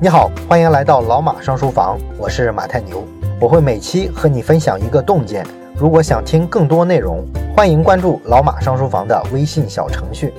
你好，欢迎来到老马上书房，我是马太牛，我会每期和你分享一个洞见。如果想听更多内容，欢迎关注老马上书房的微信小程序。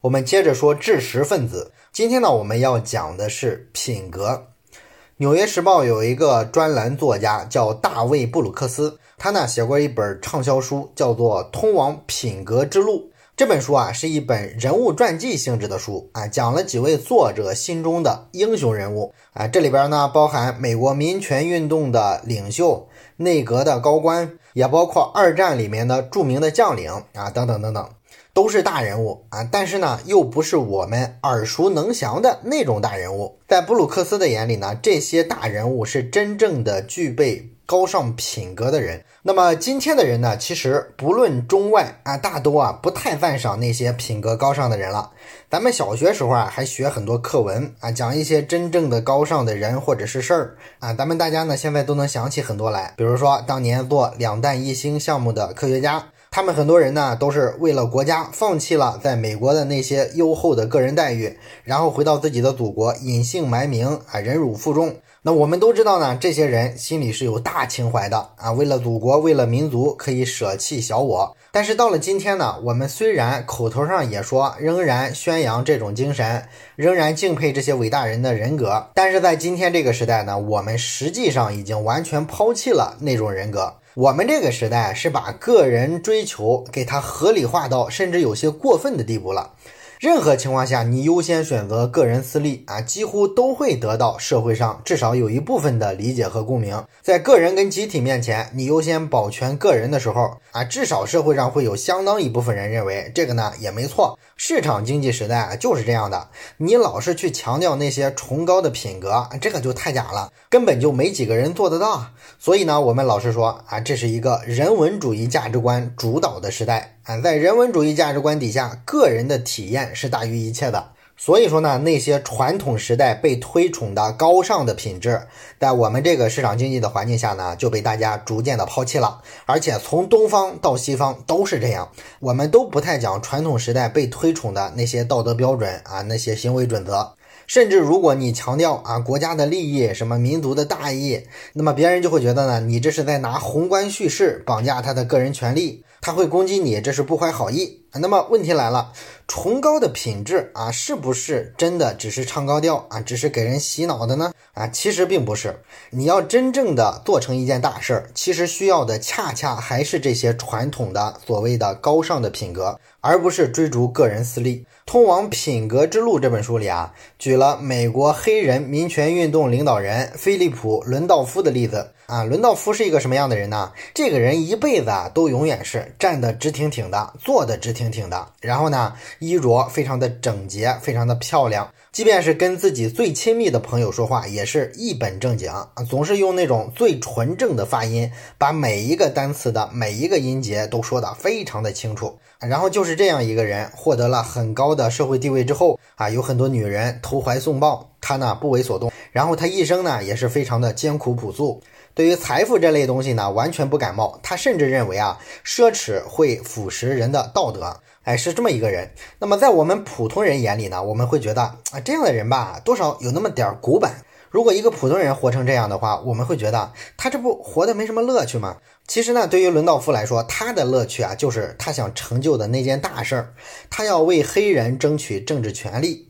我们接着说知识分子，今天呢，我们要讲的是品格。《纽约时报》有一个专栏作家叫大卫·布鲁克斯，他呢写过一本畅销书，叫做《通往品格之路》。这本书啊是一本人物传记性质的书啊，讲了几位作者心中的英雄人物啊。这里边呢包含美国民权运动的领袖、内阁的高官，也包括二战里面的著名的将领啊，等等等等，都是大人物啊。但是呢，又不是我们耳熟能详的那种大人物。在布鲁克斯的眼里呢，这些大人物是真正的具备。高尚品格的人，那么今天的人呢？其实不论中外啊，大多啊不太赞赏那些品格高尚的人了。咱们小学时候啊，还学很多课文啊，讲一些真正的高尚的人或者是事儿啊。咱们大家呢，现在都能想起很多来，比如说当年做两弹一星项目的科学家，他们很多人呢，都是为了国家放弃了在美国的那些优厚的个人待遇，然后回到自己的祖国，隐姓埋名啊，忍辱负重。那我们都知道呢，这些人心里是有大情怀的啊，为了祖国，为了民族，可以舍弃小我。但是到了今天呢，我们虽然口头上也说，仍然宣扬这种精神，仍然敬佩这些伟大人的人格，但是在今天这个时代呢，我们实际上已经完全抛弃了那种人格。我们这个时代是把个人追求给它合理化到甚至有些过分的地步了。任何情况下，你优先选择个人私利啊，几乎都会得到社会上至少有一部分的理解和共鸣。在个人跟集体面前，你优先保全个人的时候啊，至少社会上会有相当一部分人认为这个呢也没错。市场经济时代啊就是这样的，你老是去强调那些崇高的品格，这个就太假了，根本就没几个人做得到。所以呢，我们老是说啊，这是一个人文主义价值观主导的时代。啊，在人文主义价值观底下，个人的体验是大于一切的。所以说呢，那些传统时代被推崇的高尚的品质，在我们这个市场经济的环境下呢，就被大家逐渐的抛弃了。而且从东方到西方都是这样，我们都不太讲传统时代被推崇的那些道德标准啊，那些行为准则。甚至如果你强调啊国家的利益，什么民族的大义，那么别人就会觉得呢，你这是在拿宏观叙事绑架他的个人权利。他会攻击你，这是不怀好意。那么问题来了，崇高的品质啊，是不是真的只是唱高调啊，只是给人洗脑的呢？啊，其实并不是。你要真正的做成一件大事儿，其实需要的恰恰还是这些传统的所谓的高尚的品格，而不是追逐个人私利。《通往品格之路》这本书里啊，举了美国黑人民权运动领导人菲利普·伦道夫的例子。啊，伦道夫是一个什么样的人呢？这个人一辈子啊，都永远是站得直挺挺的，坐得直挺挺的。然后呢，衣着非常的整洁，非常的漂亮。即便是跟自己最亲密的朋友说话，也是一本正经，总是用那种最纯正的发音，把每一个单词的每一个音节都说得非常的清楚。然后就是这样一个人，获得了很高的社会地位之后啊，有很多女人投怀送抱，他呢不为所动。然后他一生呢也是非常的艰苦朴素。对于财富这类东西呢，完全不感冒。他甚至认为啊，奢侈会腐蚀人的道德。哎，是这么一个人。那么在我们普通人眼里呢，我们会觉得啊，这样的人吧，多少有那么点古板。如果一个普通人活成这样的话，我们会觉得他这不活的没什么乐趣吗？其实呢，对于伦道夫来说，他的乐趣啊，就是他想成就的那件大事儿，他要为黑人争取政治权利。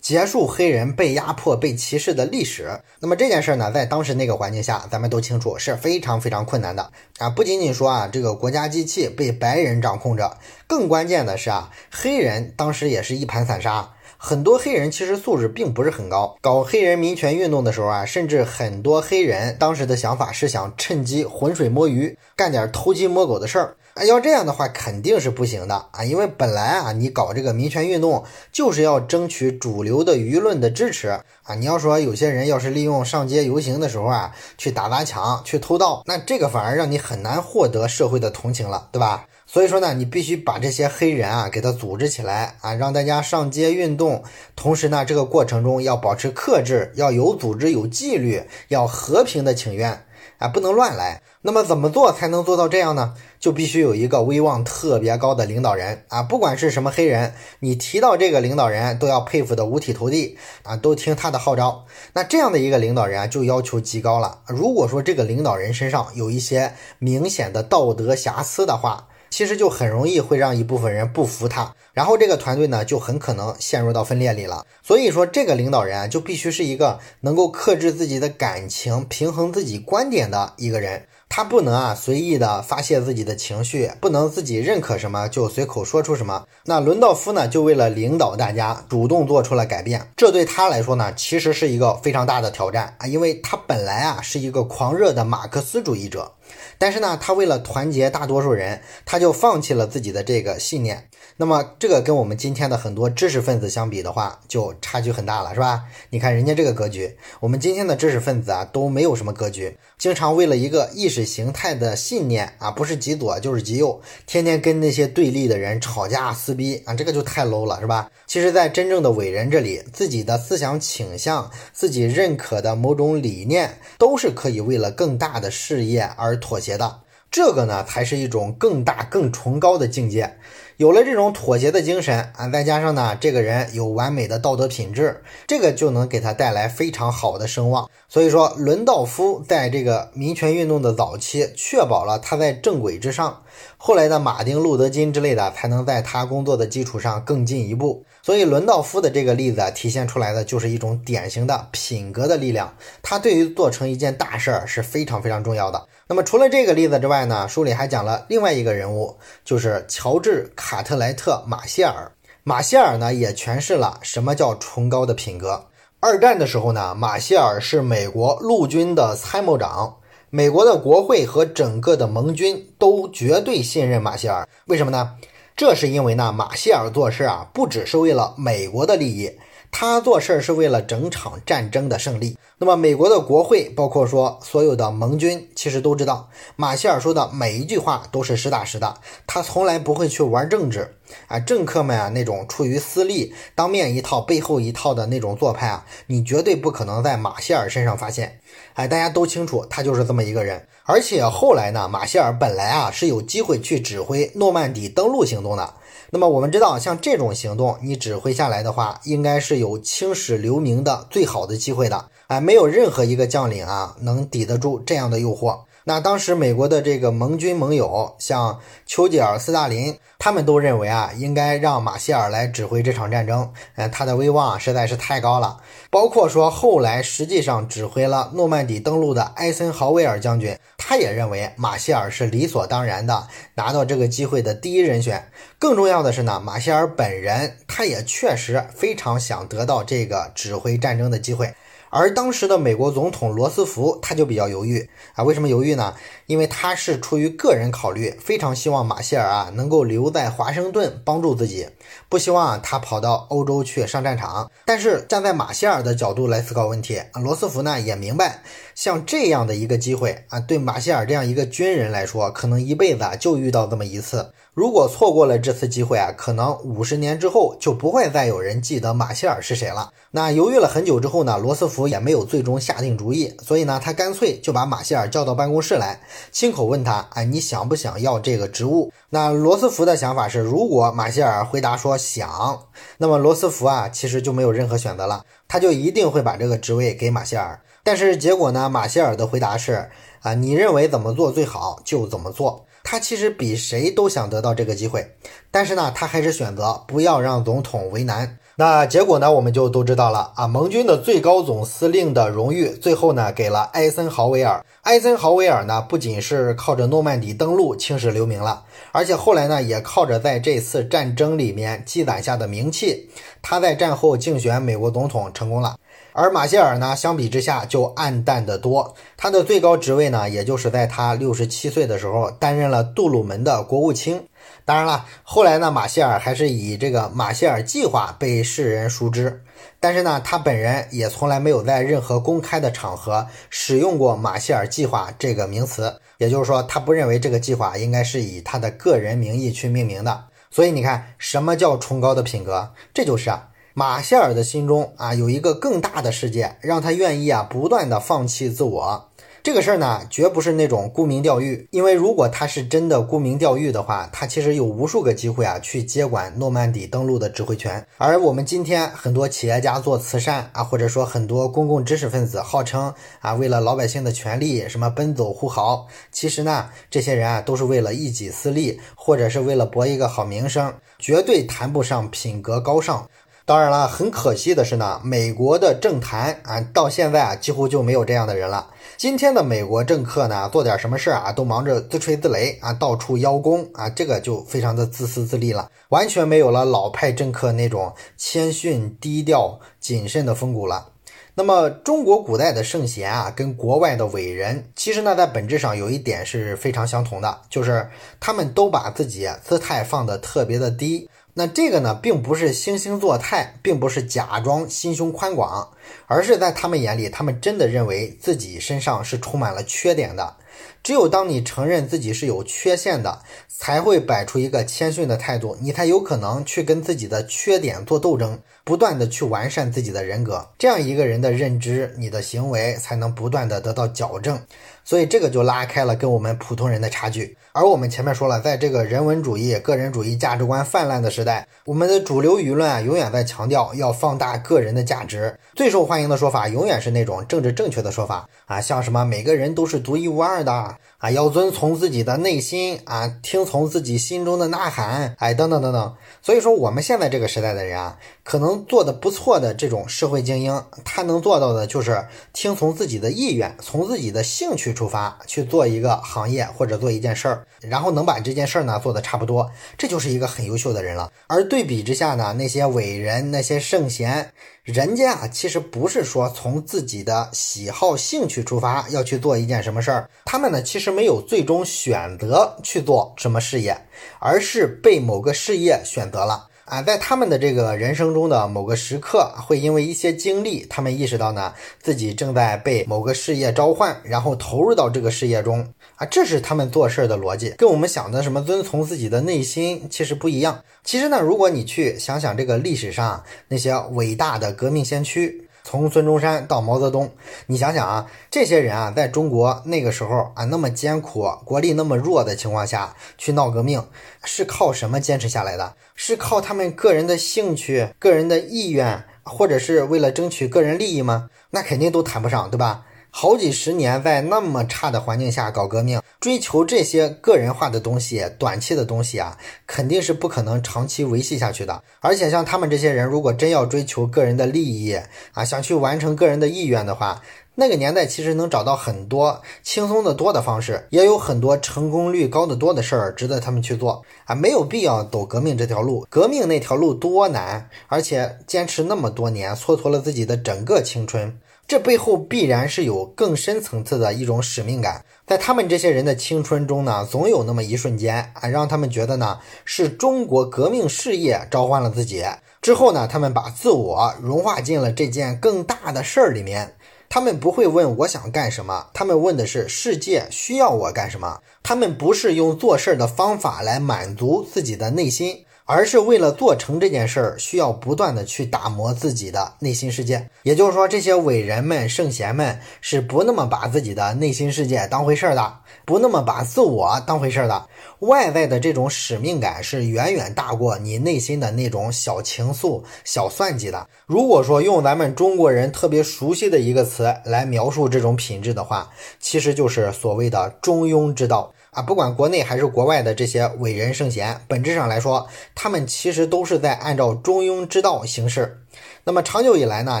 结束黑人被压迫、被歧视的历史。那么这件事呢，在当时那个环境下，咱们都清楚是非常非常困难的啊！不仅仅说啊，这个国家机器被白人掌控着，更关键的是啊，黑人当时也是一盘散沙。很多黑人其实素质并不是很高。搞黑人民权运动的时候啊，甚至很多黑人当时的想法是想趁机浑水摸鱼，干点偷鸡摸狗的事儿。啊，要这样的话肯定是不行的啊！因为本来啊，你搞这个民权运动就是要争取主流的舆论的支持啊。你要说有些人要是利用上街游行的时候啊，去打砸抢、去偷盗，那这个反而让你很难获得社会的同情了，对吧？所以说呢，你必须把这些黑人啊给他组织起来啊，让大家上街运动。同时呢，这个过程中要保持克制，要有组织、有纪律，要和平的请愿。啊，不能乱来。那么怎么做才能做到这样呢？就必须有一个威望特别高的领导人啊，不管是什么黑人，你提到这个领导人都要佩服的五体投地啊，都听他的号召。那这样的一个领导人啊，就要求极高了。如果说这个领导人身上有一些明显的道德瑕疵的话，其实就很容易会让一部分人不服他，然后这个团队呢就很可能陷入到分裂里了。所以说，这个领导人啊，就必须是一个能够克制自己的感情、平衡自己观点的一个人。他不能啊随意的发泄自己的情绪，不能自己认可什么就随口说出什么。那伦道夫呢，就为了领导大家，主动做出了改变。这对他来说呢，其实是一个非常大的挑战啊，因为他本来啊是一个狂热的马克思主义者。但是呢，他为了团结大多数人，他就放弃了自己的这个信念。那么，这个跟我们今天的很多知识分子相比的话，就差距很大了，是吧？你看人家这个格局，我们今天的知识分子啊，都没有什么格局，经常为了一个意识形态的信念啊，不是极左就是极右，天天跟那些对立的人吵架撕逼啊，这个就太 low 了，是吧？其实，在真正的伟人这里，自己的思想倾向、自己认可的某种理念，都是可以为了更大的事业而妥协的。这个呢，才是一种更大、更崇高的境界。有了这种妥协的精神啊，再加上呢，这个人有完美的道德品质，这个就能给他带来非常好的声望。所以说，伦道夫在这个民权运动的早期，确保了他在正轨之上。后来的马丁·路德·金之类的，才能在他工作的基础上更进一步。所以，伦道夫的这个例子体现出来的就是一种典型的品格的力量。他对于做成一件大事儿是非常非常重要的。那么，除了这个例子之外呢，书里还讲了另外一个人物，就是乔治·卡特莱特·马歇尔。马歇尔呢，也诠释了什么叫崇高的品格。二战的时候呢，马歇尔是美国陆军的参谋长。美国的国会和整个的盟军都绝对信任马歇尔，为什么呢？这是因为呢，马歇尔做事啊，不只是为了美国的利益。他做事儿是为了整场战争的胜利。那么，美国的国会，包括说所有的盟军，其实都知道马歇尔说的每一句话都是实打实的。他从来不会去玩政治啊，政客们啊那种出于私利，当面一套背后一套的那种做派啊，你绝对不可能在马歇尔身上发现。哎，大家都清楚，他就是这么一个人。而且后来呢，马歇尔本来啊是有机会去指挥诺曼底登陆行动的。那么我们知道，像这种行动，你指挥下来的话，应该是有青史留名的最好的机会的。哎，没有任何一个将领啊能抵得住这样的诱惑。那当时美国的这个盟军盟友，像丘吉尔、斯大林，他们都认为啊，应该让马歇尔来指挥这场战争。嗯，他的威望实在是太高了。包括说后来实际上指挥了诺曼底登陆的艾森豪威尔将军，他也认为马歇尔是理所当然的拿到这个机会的第一人选。更重要的是呢，马歇尔本人他也确实非常想得到这个指挥战争的机会。而当时的美国总统罗斯福他就比较犹豫啊，为什么犹豫呢？因为他是出于个人考虑，非常希望马歇尔啊能够留在华盛顿帮助自己，不希望他跑到欧洲去上战场。但是站在马歇尔的角度来思考问题，罗斯福呢也明白，像这样的一个机会啊，对马歇尔这样一个军人来说，可能一辈子啊就遇到这么一次。如果错过了这次机会啊，可能五十年之后就不会再有人记得马歇尔是谁了。那犹豫了很久之后呢，罗斯福也没有最终下定主意，所以呢，他干脆就把马歇尔叫到办公室来，亲口问他：“哎，你想不想要这个职务？”那罗斯福的想法是，如果马歇尔回答说想，那么罗斯福啊，其实就没有任何选择了，他就一定会把这个职位给马歇尔。但是结果呢，马歇尔的回答是：“啊，你认为怎么做最好就怎么做。”他其实比谁都想得到这个机会，但是呢，他还是选择不要让总统为难。那结果呢，我们就都知道了啊。盟军的最高总司令的荣誉，最后呢给了艾森豪威尔。艾森豪威尔呢，不仅是靠着诺曼底登陆青史留名了，而且后来呢，也靠着在这次战争里面积攒下的名气，他在战后竞选美国总统成功了。而马歇尔呢，相比之下就暗淡得多。他的最高职位呢，也就是在他六十七岁的时候担任了杜鲁门的国务卿。当然了，后来呢，马歇尔还是以这个马歇尔计划被世人熟知。但是呢，他本人也从来没有在任何公开的场合使用过马歇尔计划这个名词。也就是说，他不认为这个计划应该是以他的个人名义去命名的。所以你看，什么叫崇高的品格？这就是啊。马歇尔的心中啊，有一个更大的世界，让他愿意啊不断的放弃自我。这个事儿呢，绝不是那种沽名钓誉，因为如果他是真的沽名钓誉的话，他其实有无数个机会啊，去接管诺曼底登陆的指挥权。而我们今天很多企业家做慈善啊，或者说很多公共知识分子号称啊，为了老百姓的权利什么奔走呼号，其实呢，这些人啊，都是为了一己私利，或者是为了博一个好名声，绝对谈不上品格高尚。当然了，很可惜的是呢，美国的政坛啊，到现在啊，几乎就没有这样的人了。今天的美国政客呢，做点什么事儿啊，都忙着自吹自擂啊，到处邀功啊，这个就非常的自私自利了，完全没有了老派政客那种谦逊、低调、谨慎的风骨了。那么，中国古代的圣贤啊，跟国外的伟人，其实呢，在本质上有一点是非常相同的，就是他们都把自己姿态放得特别的低。那这个呢，并不是惺惺作态，并不是假装心胸宽广，而是在他们眼里，他们真的认为自己身上是充满了缺点的。只有当你承认自己是有缺陷的，才会摆出一个谦逊的态度，你才有可能去跟自己的缺点做斗争，不断的去完善自己的人格。这样一个人的认知，你的行为才能不断的得到矫正。所以这个就拉开了跟我们普通人的差距。而我们前面说了，在这个人文主义、个人主义价值观泛滥的时代，我们的主流舆论啊，永远在强调要放大个人的价值。最受欢迎的说法，永远是那种政治正确的说法啊，像什么每个人都是独一无二的啊，要遵从自己的内心啊，听从自己心中的呐喊，哎，等等等等。所以说，我们现在这个时代的人啊，可能做的不错的这种社会精英，他能做到的就是听从自己的意愿，从自己的兴趣。出发去做一个行业或者做一件事儿，然后能把这件事儿呢做得差不多，这就是一个很优秀的人了。而对比之下呢，那些伟人、那些圣贤，人家啊其实不是说从自己的喜好、兴趣出发要去做一件什么事儿，他们呢其实没有最终选择去做什么事业，而是被某个事业选择了。啊，在他们的这个人生中的某个时刻，会因为一些经历，他们意识到呢，自己正在被某个事业召唤，然后投入到这个事业中。啊，这是他们做事的逻辑，跟我们想的什么遵从自己的内心其实不一样。其实呢，如果你去想想这个历史上那些伟大的革命先驱。从孙中山到毛泽东，你想想啊，这些人啊，在中国那个时候啊，那么艰苦，国力那么弱的情况下去闹革命，是靠什么坚持下来的？是靠他们个人的兴趣、个人的意愿，或者是为了争取个人利益吗？那肯定都谈不上，对吧？好几十年在那么差的环境下搞革命，追求这些个人化的东西、短期的东西啊，肯定是不可能长期维系下去的。而且像他们这些人，如果真要追求个人的利益啊，想去完成个人的意愿的话，那个年代其实能找到很多轻松的多的方式，也有很多成功率高的多的事儿值得他们去做啊，没有必要走革命这条路。革命那条路多难，而且坚持那么多年，蹉跎了自己的整个青春。这背后必然是有更深层次的一种使命感，在他们这些人的青春中呢，总有那么一瞬间啊，让他们觉得呢，是中国革命事业召唤了自己。之后呢，他们把自我融化进了这件更大的事儿里面。他们不会问我想干什么，他们问的是世界需要我干什么。他们不是用做事儿的方法来满足自己的内心。而是为了做成这件事儿，需要不断的去打磨自己的内心世界。也就是说，这些伟人们、圣贤们是不那么把自己的内心世界当回事儿的，不那么把自我当回事儿的。外在的这种使命感是远远大过你内心的那种小情愫、小算计的。如果说用咱们中国人特别熟悉的一个词来描述这种品质的话，其实就是所谓的中庸之道。啊，不管国内还是国外的这些伟人圣贤，本质上来说，他们其实都是在按照中庸之道行事。那么长久以来呢，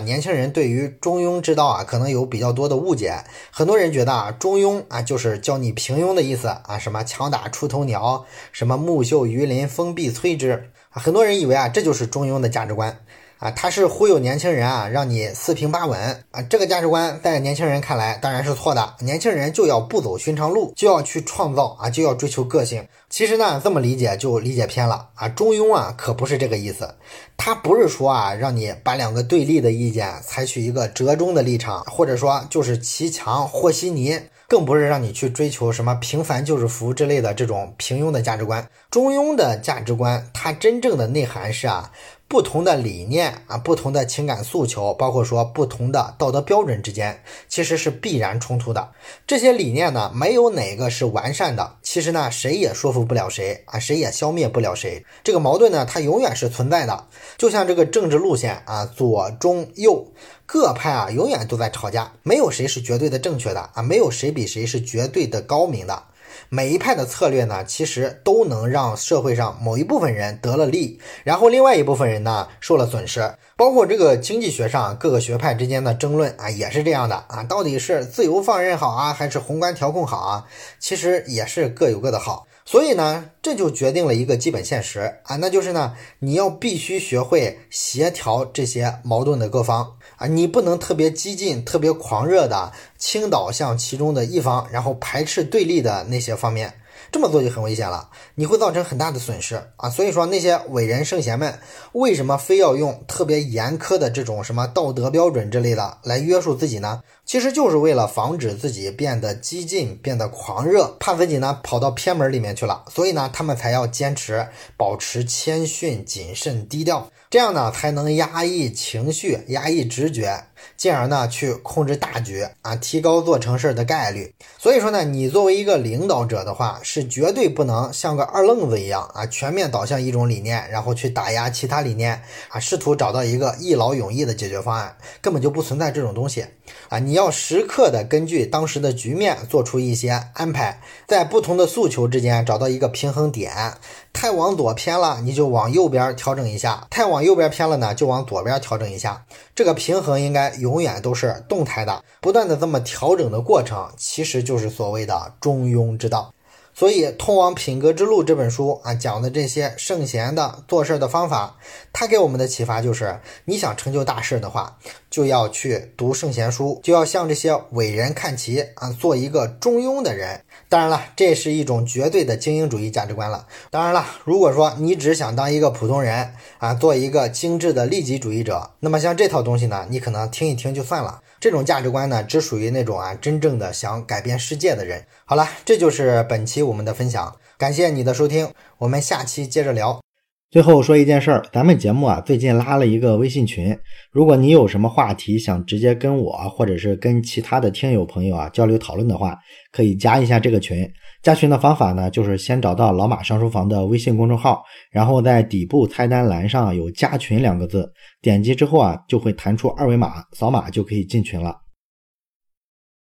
年轻人对于中庸之道啊，可能有比较多的误解。很多人觉得啊，中庸啊就是教你平庸的意思啊，什么强打出头鸟，什么木秀于林，风必摧之。很多人以为啊，这就是中庸的价值观。啊，他是忽悠年轻人啊，让你四平八稳啊。这个价值观在年轻人看来当然是错的。年轻人就要不走寻常路，就要去创造啊，就要追求个性。其实呢，这么理解就理解偏了啊。中庸啊，可不是这个意思。他不是说啊，让你把两个对立的意见采取一个折中的立场，或者说就是骑墙和稀泥。更不是让你去追求什么平凡就是福之类的这种平庸的价值观。中庸的价值观，它真正的内涵是啊，不同的理念啊，不同的情感诉求，包括说不同的道德标准之间，其实是必然冲突的。这些理念呢，没有哪个是完善的。其实呢，谁也说服不了谁啊，谁也消灭不了谁。这个矛盾呢，它永远是存在的。就像这个政治路线啊，左中右各派啊，永远都在吵架，没有谁是绝对的正确的啊，没有谁比谁是绝对的高明的。每一派的策略呢，其实都能让社会上某一部分人得了利，然后另外一部分人呢受了损失。包括这个经济学上各个学派之间的争论啊，也是这样的啊，到底是自由放任好啊，还是宏观调控好啊？其实也是各有各的好。所以呢，这就决定了一个基本现实啊，那就是呢，你要必须学会协调这些矛盾的各方啊，你不能特别激进、特别狂热的倾倒向其中的一方，然后排斥对立的那些方面。这么做就很危险了，你会造成很大的损失啊！所以说那些伟人圣贤们为什么非要用特别严苛的这种什么道德标准之类的来约束自己呢？其实就是为了防止自己变得激进、变得狂热，怕自己呢跑到偏门里面去了，所以呢他们才要坚持保持谦逊、谨慎、低调。这样呢，才能压抑情绪、压抑直觉，进而呢去控制大局啊，提高做成事儿的概率。所以说呢，你作为一个领导者的话，是绝对不能像个二愣子一样啊，全面导向一种理念，然后去打压其他理念啊，试图找到一个一劳永逸的解决方案，根本就不存在这种东西啊！你要时刻的根据当时的局面做出一些安排，在不同的诉求之间找到一个平衡点。太往左偏了，你就往右边调整一下；太往右边偏了呢，就往左边调整一下。这个平衡应该永远都是动态的，不断的这么调整的过程，其实就是所谓的中庸之道。所以，《通往品格之路》这本书啊，讲的这些圣贤的做事的方法，它给我们的启发就是：你想成就大事的话，就要去读圣贤书，就要向这些伟人看齐啊，做一个中庸的人。当然了，这是一种绝对的精英主义价值观了。当然了，如果说你只想当一个普通人啊，做一个精致的利己主义者，那么像这套东西呢，你可能听一听就算了。这种价值观呢，只属于那种啊真正的想改变世界的人。好了，这就是本期我们的分享，感谢你的收听，我们下期接着聊。最后说一件事儿，咱们节目啊最近拉了一个微信群，如果你有什么话题想直接跟我或者是跟其他的听友朋友啊交流讨论的话，可以加一下这个群。加群的方法呢，就是先找到老马上书房的微信公众号，然后在底部菜单栏上有加群两个字，点击之后啊就会弹出二维码，扫码就可以进群了。